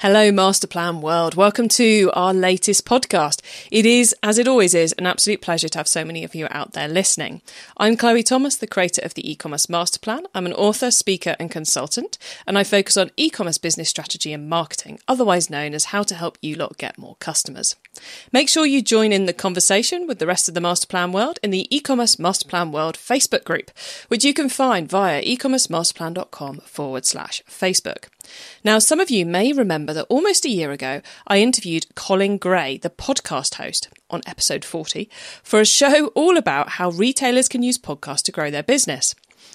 Hello, Masterplan World. Welcome to our latest podcast. It is, as it always is, an absolute pleasure to have so many of you out there listening. I'm Chloe Thomas, the creator of the e-commerce masterplan. I'm an author, speaker, and consultant, and I focus on e-commerce business strategy and marketing, otherwise known as how to help you lot get more customers. Make sure you join in the conversation with the rest of the Masterplan World in the e-commerce masterplan world Facebook group, which you can find via ecommercemasterplan.com forward slash Facebook. Now, some of you may remember that almost a year ago, I interviewed Colin Gray, the podcast host, on episode 40, for a show all about how retailers can use podcasts to grow their business.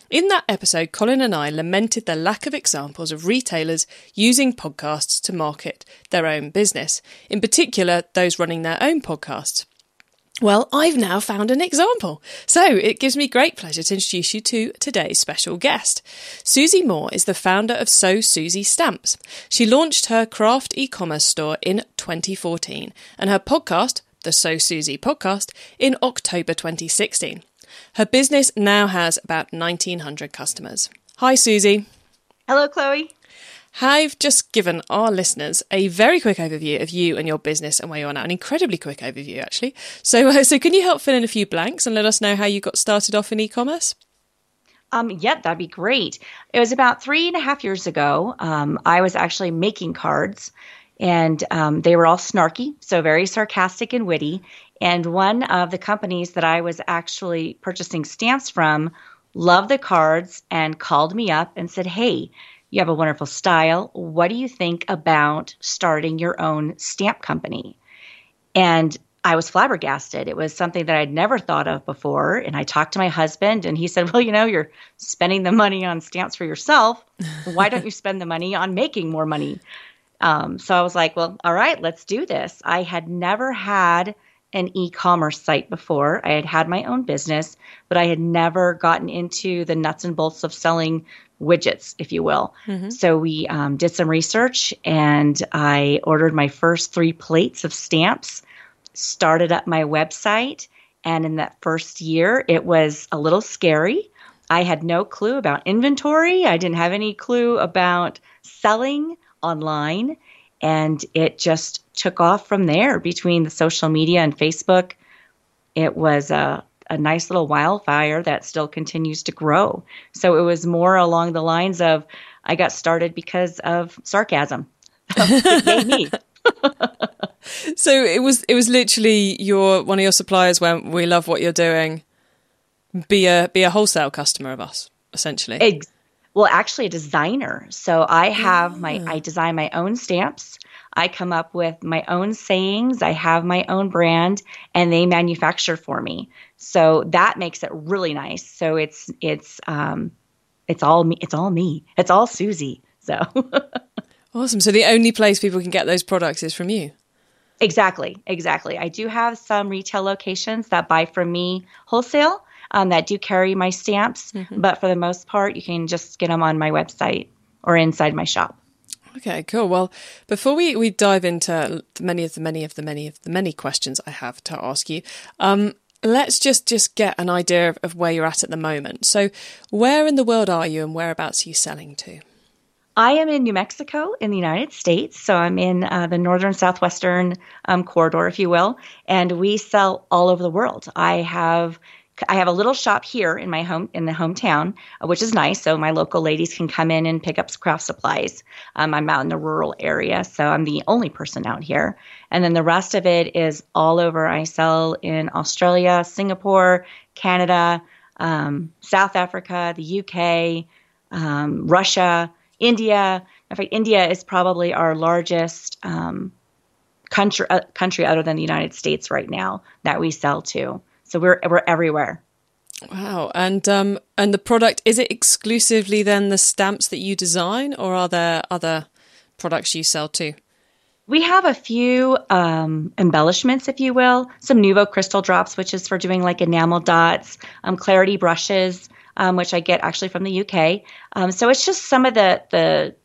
In that episode, Colin and I lamented the lack of examples of retailers using podcasts to market their own business, in particular, those running their own podcasts. Well, I've now found an example. So it gives me great pleasure to introduce you to today's special guest. Suzy Moore is the founder of So Suzy Stamps. She launched her craft e-commerce store in 2014 and her podcast, the So Suzy podcast, in October 2016. Her business now has about 1900 customers. Hi, Suzy. Hello, Chloe. I've just given our listeners a very quick overview of you and your business and where you are now, an incredibly quick overview, actually. So, uh, so can you help fill in a few blanks and let us know how you got started off in e-commerce? Um, yeah, that'd be great. It was about three and a half years ago. Um, I was actually making cards, and um, they were all snarky, so very sarcastic and witty. And one of the companies that I was actually purchasing stamps from loved the cards and called me up and said, "Hey." You have a wonderful style. What do you think about starting your own stamp company? And I was flabbergasted. It was something that I'd never thought of before. And I talked to my husband, and he said, Well, you know, you're spending the money on stamps for yourself. Why don't you spend the money on making more money? Um, so I was like, Well, all right, let's do this. I had never had an e commerce site before. I had had my own business, but I had never gotten into the nuts and bolts of selling widgets, if you will. Mm-hmm. So we um, did some research and I ordered my first three plates of stamps, started up my website. And in that first year, it was a little scary. I had no clue about inventory, I didn't have any clue about selling online. And it just took off from there between the social media and Facebook. It was a a nice little wildfire that still continues to grow. So it was more along the lines of I got started because of sarcasm. Me. so it was it was literally your one of your suppliers went, We love what you're doing. Be a be a wholesale customer of us, essentially. Ex- well, actually a designer. So I have my I ah. design my own stamps. I come up with my own sayings. I have my own brand and they manufacture for me. So that makes it really nice. So it's it's um it's all me it's all me. It's all Suzy. So Awesome. So the only place people can get those products is from you. Exactly. Exactly. I do have some retail locations that buy from me wholesale um, that do carry my stamps, mm-hmm. but for the most part, you can just get them on my website or inside my shop. Okay, cool. Well, before we, we dive into many of the many of the many of the many questions I have to ask you, um, let's just just get an idea of, of where you're at at the moment. So, where in the world are you, and whereabouts are you selling to? I am in New Mexico in the United States. So I'm in uh, the northern southwestern um, corridor, if you will, and we sell all over the world. I have I have a little shop here in my home in the hometown, uh, which is nice. So my local ladies can come in and pick up craft supplies. Um, I'm out in the rural area, so I'm the only person out here. And then the rest of it is all over. I sell in Australia, Singapore, Canada, um, South Africa, the UK, um, Russia, India. In fact, India is probably our largest um, country uh, country other than the United States right now that we sell to. So we're we're everywhere. Wow. And um and the product is it exclusively then the stamps that you design or are there other products you sell too? We have a few um, embellishments, if you will, some Nuvo crystal drops, which is for doing like enamel dots, um, clarity brushes, um, which I get actually from the UK. Um, so it's just some of the the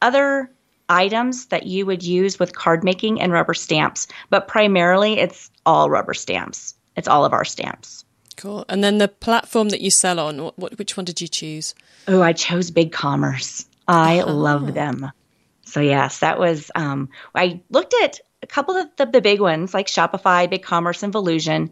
other items that you would use with card making and rubber stamps, but primarily it's all rubber stamps. It's all of our stamps. Cool. And then the platform that you sell on, what, what which one did you choose? Oh, I chose BigCommerce. I oh. love them. So yes, that was. Um, I looked at a couple of the, the big ones like Shopify, BigCommerce, and Volusion,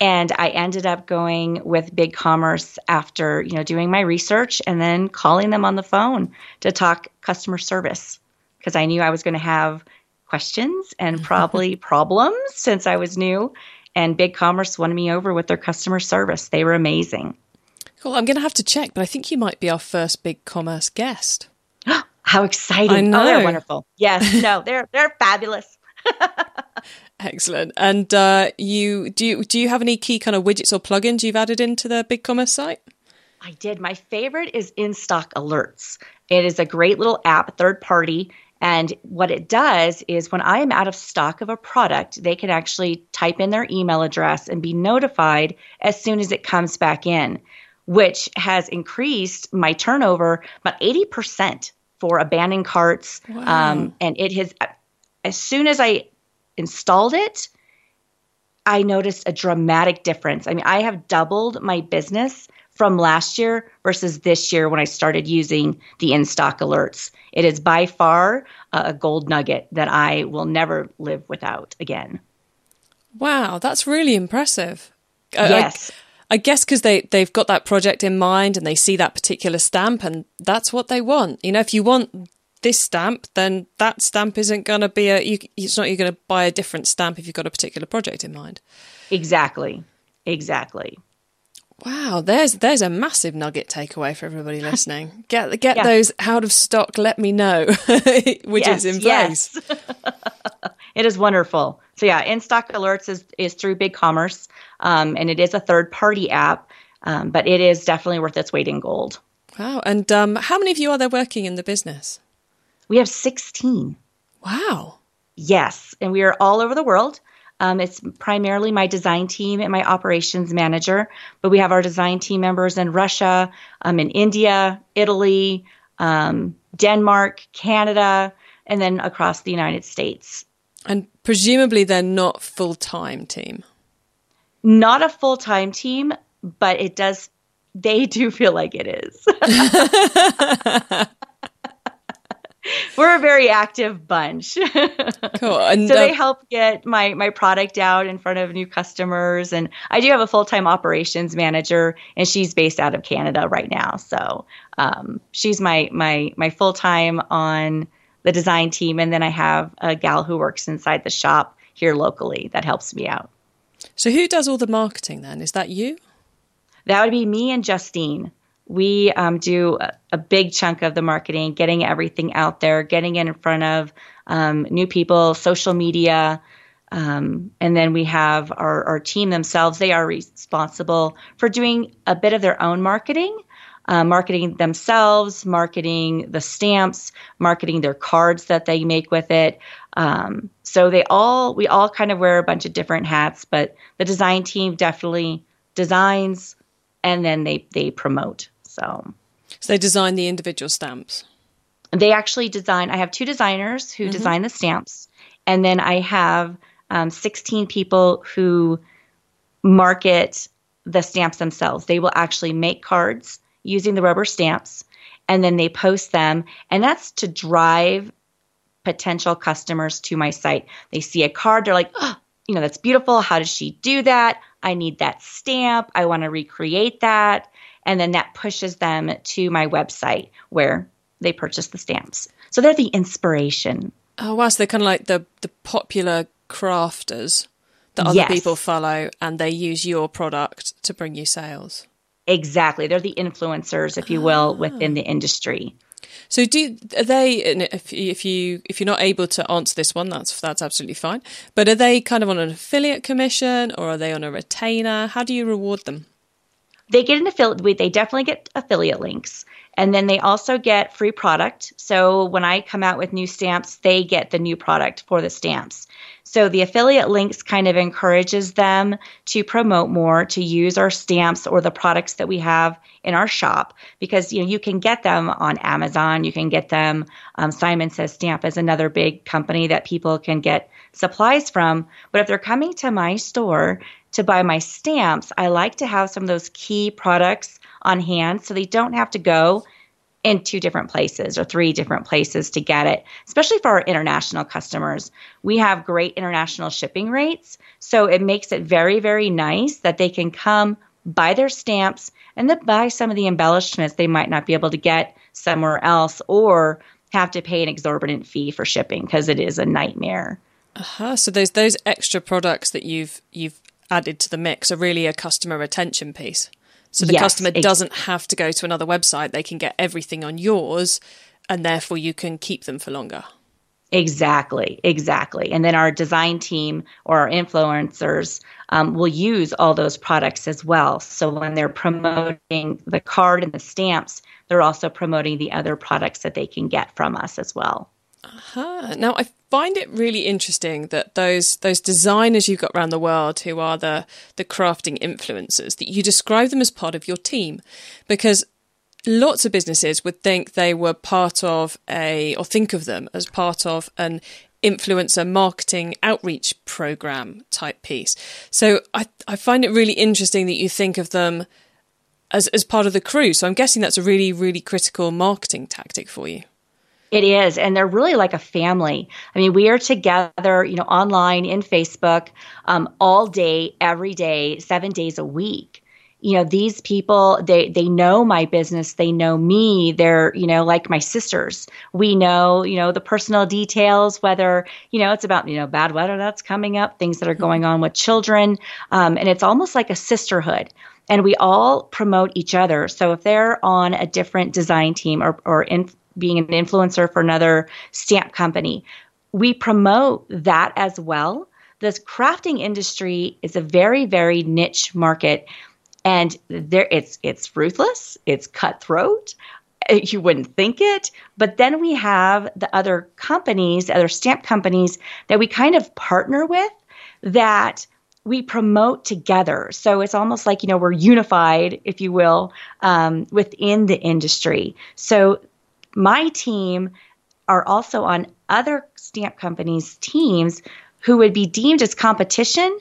and I ended up going with BigCommerce after you know doing my research and then calling them on the phone to talk customer service because I knew I was going to have questions and probably problems since I was new. And BigCommerce won me over with their customer service. They were amazing. Cool. I'm going to have to check, but I think you might be our first BigCommerce guest. How exciting! I know. Oh, they're wonderful. Yes, no, they're they're fabulous. Excellent. And uh, you do you do you have any key kind of widgets or plugins you've added into the BigCommerce site? I did. My favorite is In Stock Alerts. It is a great little app, third party. And what it does is when I am out of stock of a product, they can actually type in their email address and be notified as soon as it comes back in, which has increased my turnover about 80% for abandoned carts. Wow. Um, and it has, as soon as I installed it, I noticed a dramatic difference. I mean, I have doubled my business from last year versus this year when I started using the in stock alerts. It is by far uh, a gold nugget that I will never live without again. Wow, that's really impressive. Uh, yes. I, I guess because they, they've got that project in mind and they see that particular stamp and that's what they want. You know, if you want this stamp, then that stamp isn't going to be a. You, it's not you're going to buy a different stamp if you've got a particular project in mind. Exactly. Exactly. Wow, there's there's a massive nugget takeaway for everybody listening. Get get yeah. those out of stock. Let me know which yes, is in place. Yes. it is wonderful. So yeah, in stock alerts is is through BigCommerce, um, and it is a third party app, um, but it is definitely worth its weight in gold. Wow, and um, how many of you are there working in the business? We have 16. Wow. Yes. And we are all over the world. Um, it's primarily my design team and my operations manager, but we have our design team members in Russia, um, in India, Italy, um, Denmark, Canada, and then across the United States. And presumably they're not full time team. Not a full time team, but it does. They do feel like it is. we're a very active bunch. cool. And so they help get my my product out in front of new customers. And I do have a full time operations manager, and she's based out of Canada right now. So um, she's my my my full time on the design team, and then I have a gal who works inside the shop here locally that helps me out. So who does all the marketing then? Is that you? That would be me and Justine we um, do a, big chunk of the marketing, getting everything out there, getting it in front of um, new people, social media. Um, and then we have our, our, team themselves. They are responsible for doing a bit of their own marketing, uh, marketing themselves, marketing the stamps, marketing their cards that they make with it. Um, so they all, we all kind of wear a bunch of different hats, but the design team definitely designs and then they, they promote. So, so they design the individual stamps. They actually design. I have two designers who mm-hmm. design the stamps, and then I have um, 16 people who market the stamps themselves. They will actually make cards using the rubber stamps, and then they post them, and that's to drive potential customers to my site. They see a card, they're like, oh, you know, that's beautiful. How does she do that? I need that stamp. I want to recreate that and then that pushes them to my website where they purchase the stamps. So they're the inspiration. Oh wow, so they're kind of like the the popular crafters that other yes. people follow and they use your product to bring you sales. Exactly. They're the influencers, if you will, ah. within the industry. So do are they if if you if you're not able to answer this one that's that's absolutely fine. But are they kind of on an affiliate commission or are they on a retainer? How do you reward them? They get an affiliate. They definitely get affiliate links, and then they also get free product. So when I come out with new stamps, they get the new product for the stamps. So the affiliate links kind of encourages them to promote more, to use our stamps or the products that we have in our shop because you know you can get them on Amazon, you can get them. Um, Simon Says Stamp is another big company that people can get supplies from. But if they're coming to my store to buy my stamps, I like to have some of those key products on hand so they don't have to go in two different places or three different places to get it, especially for our international customers. We have great international shipping rates. So it makes it very, very nice that they can come buy their stamps and then buy some of the embellishments they might not be able to get somewhere else or have to pay an exorbitant fee for shipping because it is a nightmare. Uh-huh. So those those extra products that you've you've added to the mix are really a customer retention piece. So the yes, customer doesn't have to go to another website. They can get everything on yours and therefore you can keep them for longer. Exactly, exactly. And then our design team or our influencers um, will use all those products as well. So when they're promoting the card and the stamps, they're also promoting the other products that they can get from us as well. Uh-huh. Now, I find it really interesting that those those designers you've got around the world who are the the crafting influencers that you describe them as part of your team because lots of businesses would think they were part of a or think of them as part of an influencer marketing outreach program type piece. So I I find it really interesting that you think of them as as part of the crew. So I'm guessing that's a really really critical marketing tactic for you. It is. And they're really like a family. I mean, we are together, you know, online in Facebook um, all day, every day, seven days a week. You know, these people, they, they know my business. They know me. They're, you know, like my sisters. We know, you know, the personal details, whether, you know, it's about, you know, bad weather that's coming up, things that are mm-hmm. going on with children. Um, and it's almost like a sisterhood and we all promote each other. So if they're on a different design team or, or in, being an influencer for another stamp company. We promote that as well. This crafting industry is a very, very niche market, and there it's it's ruthless, it's cutthroat. You wouldn't think it, but then we have the other companies, other stamp companies that we kind of partner with that we promote together. So it's almost like, you know, we're unified, if you will, um, within the industry. So my team are also on other stamp companies' teams who would be deemed as competition,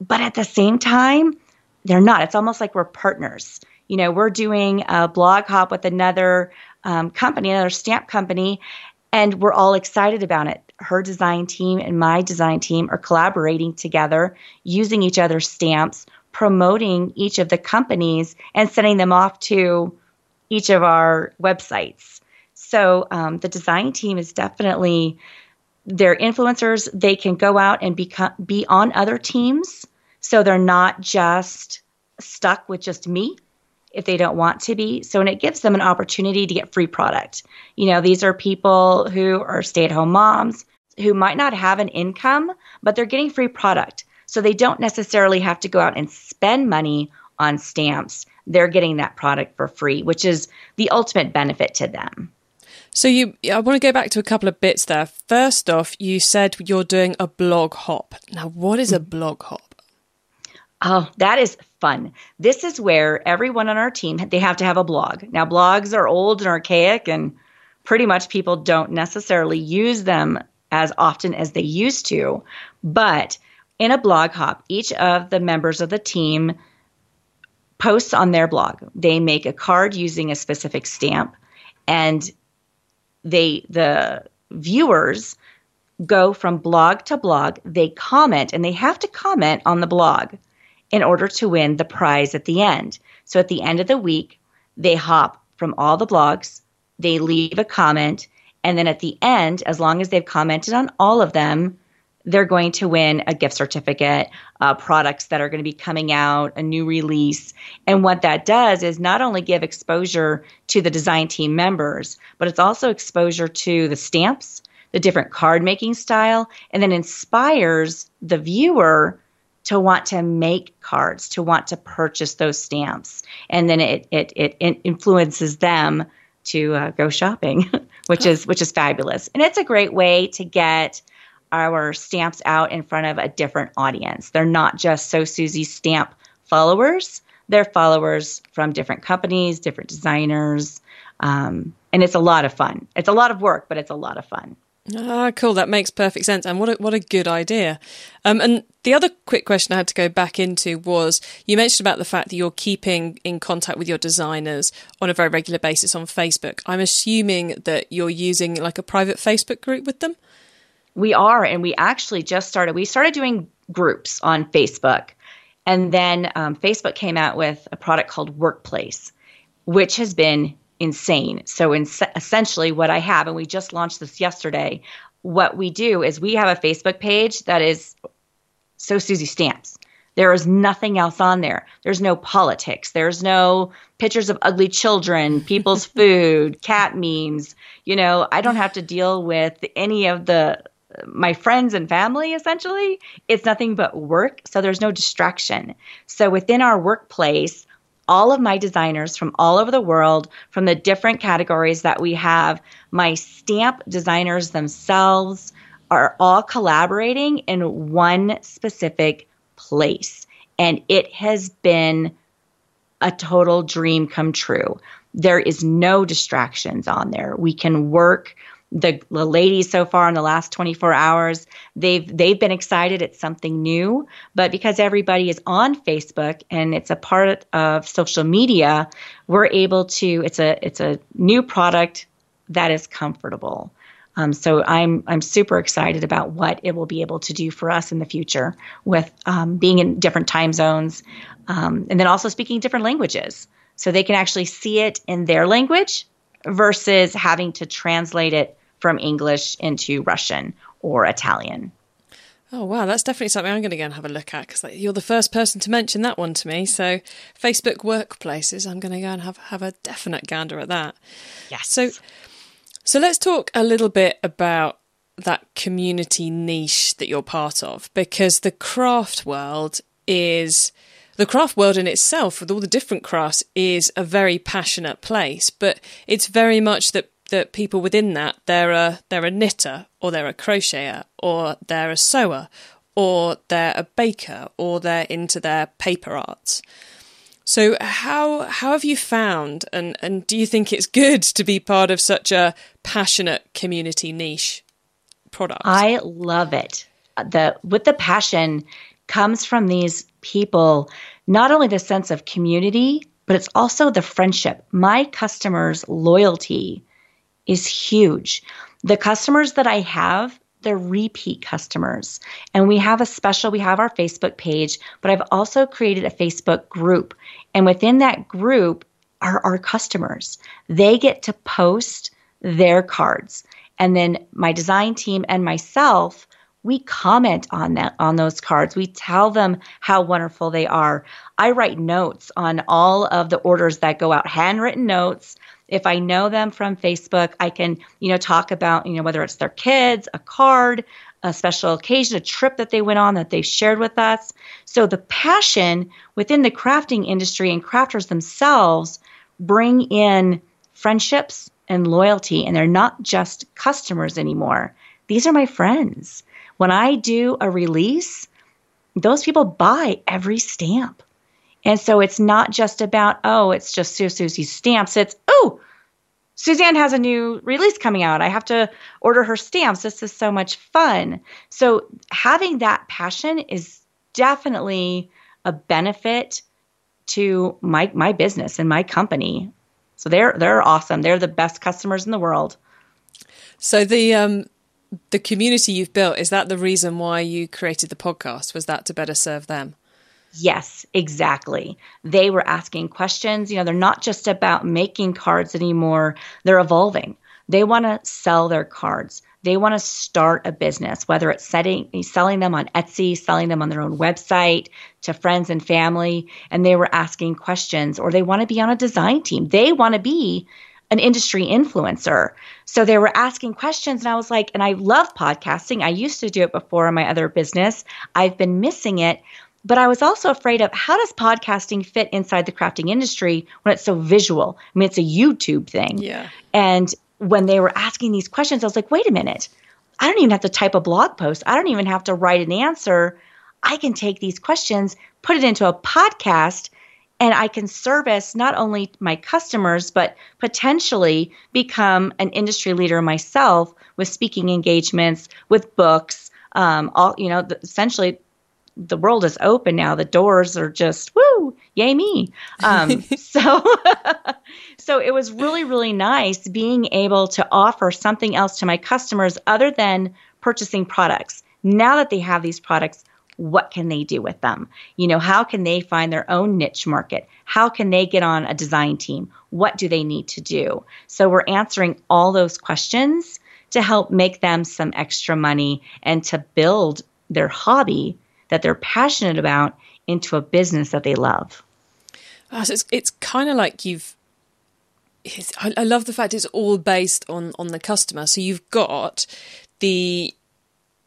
but at the same time, they're not. It's almost like we're partners. You know, we're doing a blog hop with another um, company, another stamp company, and we're all excited about it. Her design team and my design team are collaborating together, using each other's stamps, promoting each of the companies, and sending them off to each of our websites. So um, the design team is definitely they're influencers. They can go out and become be on other teams, so they're not just stuck with just me if they don't want to be. So, and it gives them an opportunity to get free product. You know, these are people who are stay at home moms who might not have an income, but they're getting free product. So they don't necessarily have to go out and spend money on stamps. They're getting that product for free, which is the ultimate benefit to them. So you, I want to go back to a couple of bits there. First off, you said you're doing a blog hop. Now, what is a mm-hmm. blog hop? Oh, that is fun. This is where everyone on our team they have to have a blog. Now, blogs are old and archaic, and pretty much people don't necessarily use them as often as they used to. But in a blog hop, each of the members of the team posts on their blog. They make a card using a specific stamp, and they the viewers go from blog to blog, they comment and they have to comment on the blog in order to win the prize at the end. So at the end of the week, they hop from all the blogs, they leave a comment, and then at the end, as long as they've commented on all of them, they're going to win a gift certificate, uh, products that are going to be coming out, a new release. And what that does is not only give exposure to the design team members, but it's also exposure to the stamps, the different card making style, and then inspires the viewer to want to make cards, to want to purchase those stamps. And then it, it, it influences them to uh, go shopping, which is which is fabulous. And it's a great way to get our stamps out in front of a different audience. They're not just So Suzy stamp followers; they're followers from different companies, different designers, um, and it's a lot of fun. It's a lot of work, but it's a lot of fun. Ah, cool. That makes perfect sense. And what a, what a good idea. Um, and the other quick question I had to go back into was you mentioned about the fact that you're keeping in contact with your designers on a very regular basis on Facebook. I'm assuming that you're using like a private Facebook group with them? We are. And we actually just started, we started doing groups on Facebook. And then um, Facebook came out with a product called Workplace, which has been insane. So, in, essentially, what I have, and we just launched this yesterday, what we do is we have a Facebook page that is So Suzy Stamps. There is nothing else on there. There's no politics. There's no pictures of ugly children, people's food, cat memes. You know, I don't have to deal with any of the my friends and family essentially. It's nothing but work, so there's no distraction. So within our workplace, all of my designers from all over the world, from the different categories that we have. My stamp designers themselves are all collaborating in one specific place. And it has been a total dream come true. There is no distractions on there. We can work the, the ladies so far in the last 24 hours they've they've been excited it's something new. But because everybody is on facebook and it's a part of social media we're able to it's a it's a new product that is comfortable. Um, so I'm I'm super excited about what it will be able to do for us in the future with um, being in different time zones, um, and then also speaking different languages, so they can actually see it in their language versus having to translate it from English into Russian or Italian. Oh wow, that's definitely something I'm going to go and have a look at because you're the first person to mention that one to me. So, Facebook workplaces, I'm going to go and have have a definite gander at that. Yes. So, so let's talk a little bit about that community niche that you're part of because the craft world is the craft world in itself with all the different crafts is a very passionate place, but it's very much that that people within that they're a they're a knitter or they're a crocheter or they're a sewer or they're a baker or they're into their paper arts. So how how have you found and and do you think it's good to be part of such a passionate community niche product? I love it. The with the passion comes from these people not only the sense of community but it's also the friendship. My customers' loyalty is huge. The customers that I have, they're repeat customers. And we have a special, we have our Facebook page, but I've also created a Facebook group. And within that group are our customers. They get to post their cards. And then my design team and myself, we comment on that on those cards. We tell them how wonderful they are. I write notes on all of the orders that go out, handwritten notes if I know them from Facebook, I can, you know, talk about, you know, whether it's their kids, a card, a special occasion, a trip that they went on that they shared with us. So the passion within the crafting industry and crafters themselves bring in friendships and loyalty, and they're not just customers anymore. These are my friends. When I do a release, those people buy every stamp. And so it's not just about, oh, it's just Sue Suzy's stamps. It's, oh, Suzanne has a new release coming out. I have to order her stamps. This is so much fun. So having that passion is definitely a benefit to my my business and my company. So they're they're awesome. They're the best customers in the world. So the um the community you've built is that the reason why you created the podcast was that to better serve them? Yes, exactly. They were asking questions. You know, they're not just about making cards anymore, they're evolving. They want to sell their cards. They want to start a business, whether it's setting, selling them on Etsy, selling them on their own website to friends and family. And they were asking questions, or they want to be on a design team. They want to be an industry influencer. So they were asking questions, and I was like, and I love podcasting. I used to do it before in my other business. I've been missing it but I was also afraid of how does podcasting fit inside the crafting industry when it's so visual? I mean, it's a YouTube thing. Yeah. And when they were asking these questions, I was like, wait a minute. I don't even have to type a blog post. I don't even have to write an answer. I can take these questions, put it into a podcast, and I can service not only my customers, but potentially become an industry leader myself with speaking engagements, with books. Um, all you know, essentially, the world is open now. The doors are just woo, yay me. Um, so, so it was really, really nice being able to offer something else to my customers other than purchasing products. Now that they have these products, what can they do with them? You know, how can they find their own niche market? How can they get on a design team? What do they need to do? So we're answering all those questions to help make them some extra money and to build their hobby that they're passionate about into a business that they love. Oh, so it's it's kind of like you've. I, I love the fact it's all based on on the customer. So you've got the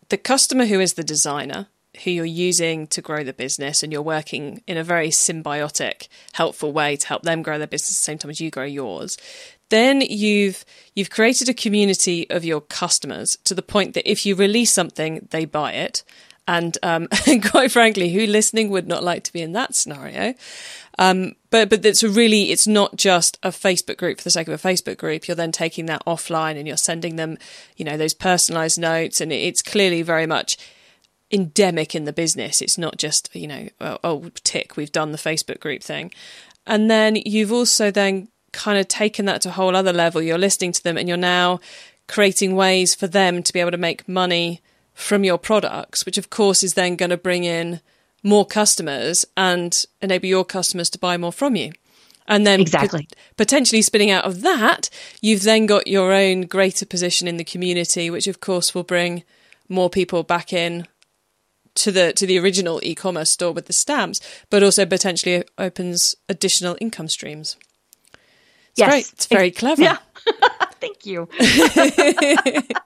the customer who is the designer who you're using to grow the business and you're working in a very symbiotic helpful way to help them grow their business at the same time as you grow yours then you've you've created a community of your customers to the point that if you release something they buy it and, um, quite frankly who listening would not like to be in that scenario um, but but it's really it's not just a Facebook group for the sake of a Facebook group. You're then taking that offline and you're sending them, you know, those personalized notes, and it's clearly very much endemic in the business. It's not just, you know, oh, tick, we've done the Facebook group thing. And then you've also then kind of taken that to a whole other level. You're listening to them and you're now creating ways for them to be able to make money from your products, which of course is then going to bring in more customers and enable your customers to buy more from you. And then exactly. potentially spinning out of that, you've then got your own greater position in the community, which of course will bring more people back in to the to the original e-commerce store with the stamps, but also potentially opens additional income streams. It's yes, great. It's very clever. Yeah. Thank you.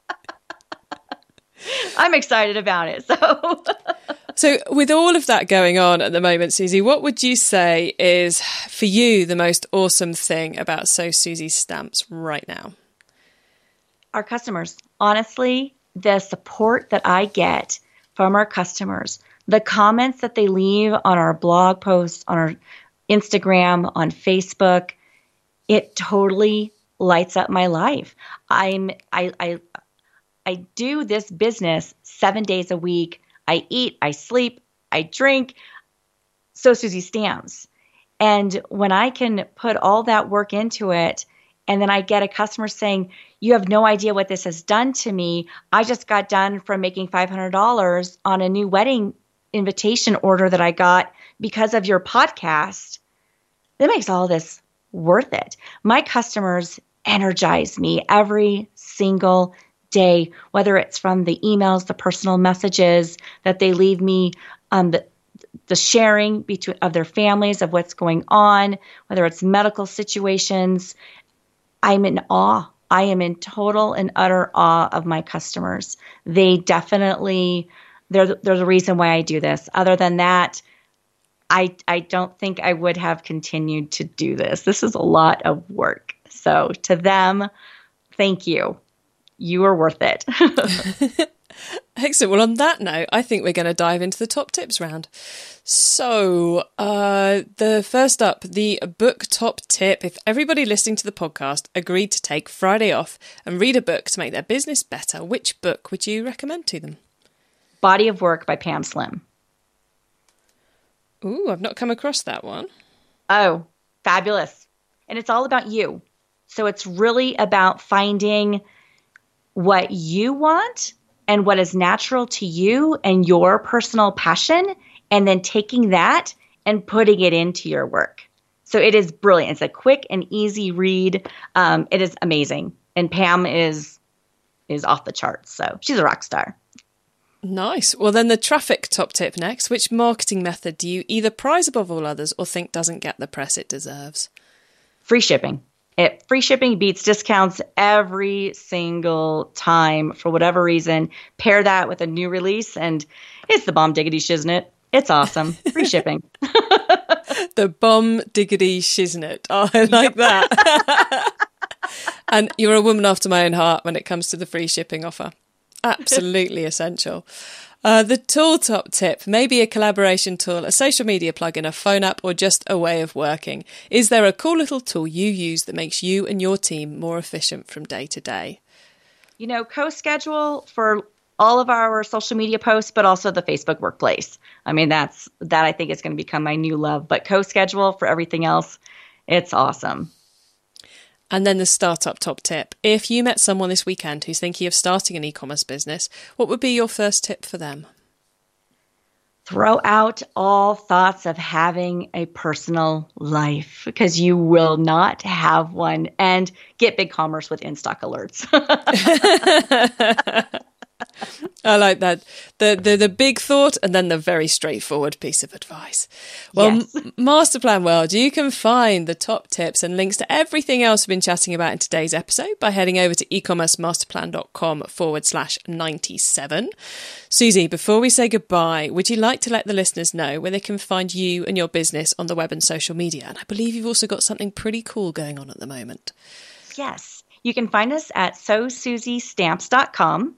I'm excited about it. So So with all of that going on at the moment, Suzy, what would you say is for you the most awesome thing about So Suzy's stamps right now? Our customers. Honestly, the support that I get from our customers. The comments that they leave on our blog posts, on our Instagram, on Facebook, it totally lights up my life. I'm I I I do this business 7 days a week. I eat, I sleep, I drink. So Suzy stamps. And when I can put all that work into it and then I get a customer saying, You have no idea what this has done to me. I just got done from making $500 on a new wedding invitation order that I got because of your podcast. That makes all this worth it. My customers energize me every single day, whether it's from the emails, the personal messages that they leave me, um, the, the sharing between of their families of what's going on, whether it's medical situations, I'm in awe. I am in total and utter awe of my customers. They definitely they're they're the reason why I do this. Other than that, I I don't think I would have continued to do this. This is a lot of work. So to them, thank you. You are worth it. Excellent. Well, on that note, I think we're going to dive into the top tips round. So, uh, the first up, the book top tip. If everybody listening to the podcast agreed to take Friday off and read a book to make their business better, which book would you recommend to them? Body of Work by Pam Slim. Ooh, I've not come across that one. Oh, fabulous. And it's all about you. So it's really about finding what you want and what is natural to you and your personal passion, and then taking that and putting it into your work. So it is brilliant. It's a quick and easy read. Um, it is amazing, and Pam is is off the charts. So she's a rock star. Nice. Well, then the traffic top tip next. Which marketing method do you either prize above all others or think doesn't get the press it deserves? Free shipping. It free shipping beats discounts every single time for whatever reason. Pair that with a new release, and it's the bomb diggity shiznit. It's awesome. Free shipping. the bomb diggity shiznit. Oh, I like that. and you're a woman after my own heart when it comes to the free shipping offer. Absolutely essential. Uh, the tool top tip may be a collaboration tool, a social media plugin, a phone app, or just a way of working. Is there a cool little tool you use that makes you and your team more efficient from day to day? You know, CoSchedule for all of our social media posts, but also the Facebook Workplace. I mean, that's that I think is going to become my new love. But CoSchedule for everything else, it's awesome. And then the startup top tip. If you met someone this weekend who's thinking of starting an e commerce business, what would be your first tip for them? Throw out all thoughts of having a personal life because you will not have one and get BigCommerce with in stock alerts. I like that. The, the the big thought and then the very straightforward piece of advice. Well, yes. Master Plan World, you can find the top tips and links to everything else we've been chatting about in today's episode by heading over to ecommercemasterplan.com forward slash 97. Suzy, before we say goodbye, would you like to let the listeners know where they can find you and your business on the web and social media? And I believe you've also got something pretty cool going on at the moment. Yes. You can find us at sosuzystamps.com.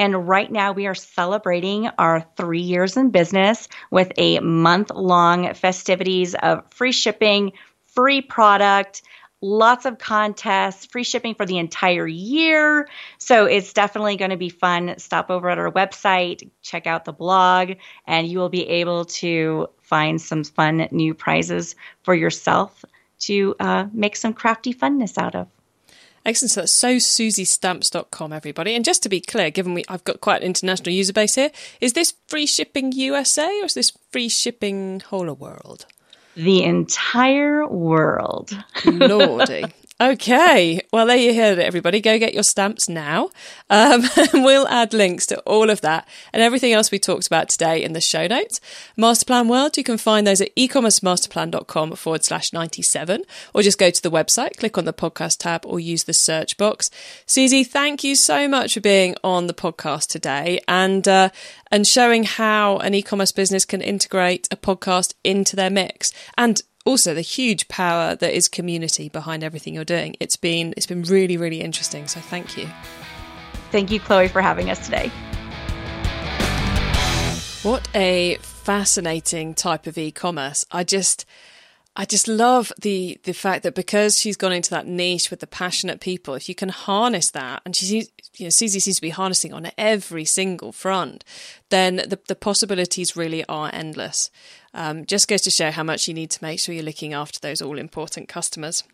And right now, we are celebrating our three years in business with a month long festivities of free shipping, free product, lots of contests, free shipping for the entire year. So it's definitely going to be fun. Stop over at our website, check out the blog, and you will be able to find some fun new prizes for yourself to uh, make some crafty funness out of. Excellent. So that's sosuzystamps.com, everybody. And just to be clear, given we I've got quite an international user base here, is this free shipping USA or is this free shipping whole world? The entire world. Lordy. Okay, well, there you heard it, everybody. Go get your stamps now. Um, we'll add links to all of that and everything else we talked about today in the show notes. Masterplan World, you can find those at ecommercemasterplan.com forward slash 97, or just go to the website, click on the podcast tab, or use the search box. Suzy, thank you so much for being on the podcast today and, uh, and showing how an e commerce business can integrate a podcast into their mix. And also the huge power that is community behind everything you're doing. It's been it's been really really interesting. So thank you. Thank you, Chloe, for having us today. What a fascinating type of e-commerce. I just I just love the the fact that because she's gone into that niche with the passionate people, if you can harness that, and she's you know Suzy seems to be harnessing on every single front, then the the possibilities really are endless. Um, just goes to show how much you need to make sure you're looking after those all important customers.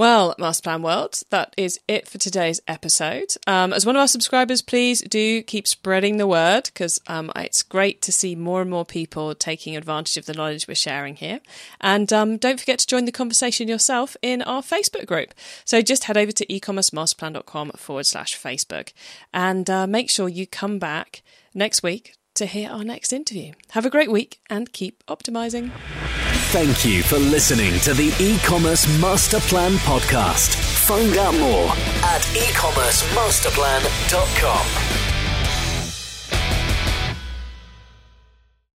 Well, Masterplan World, that is it for today's episode. Um, as one of our subscribers, please do keep spreading the word because um, it's great to see more and more people taking advantage of the knowledge we're sharing here. And um, don't forget to join the conversation yourself in our Facebook group. So just head over to ecommercemasterplan.com forward slash Facebook and uh, make sure you come back next week to hear our next interview. Have a great week and keep optimizing. Thank you for listening to the e-commerce master plan podcast. Find out more at ecommercemasterplan.com.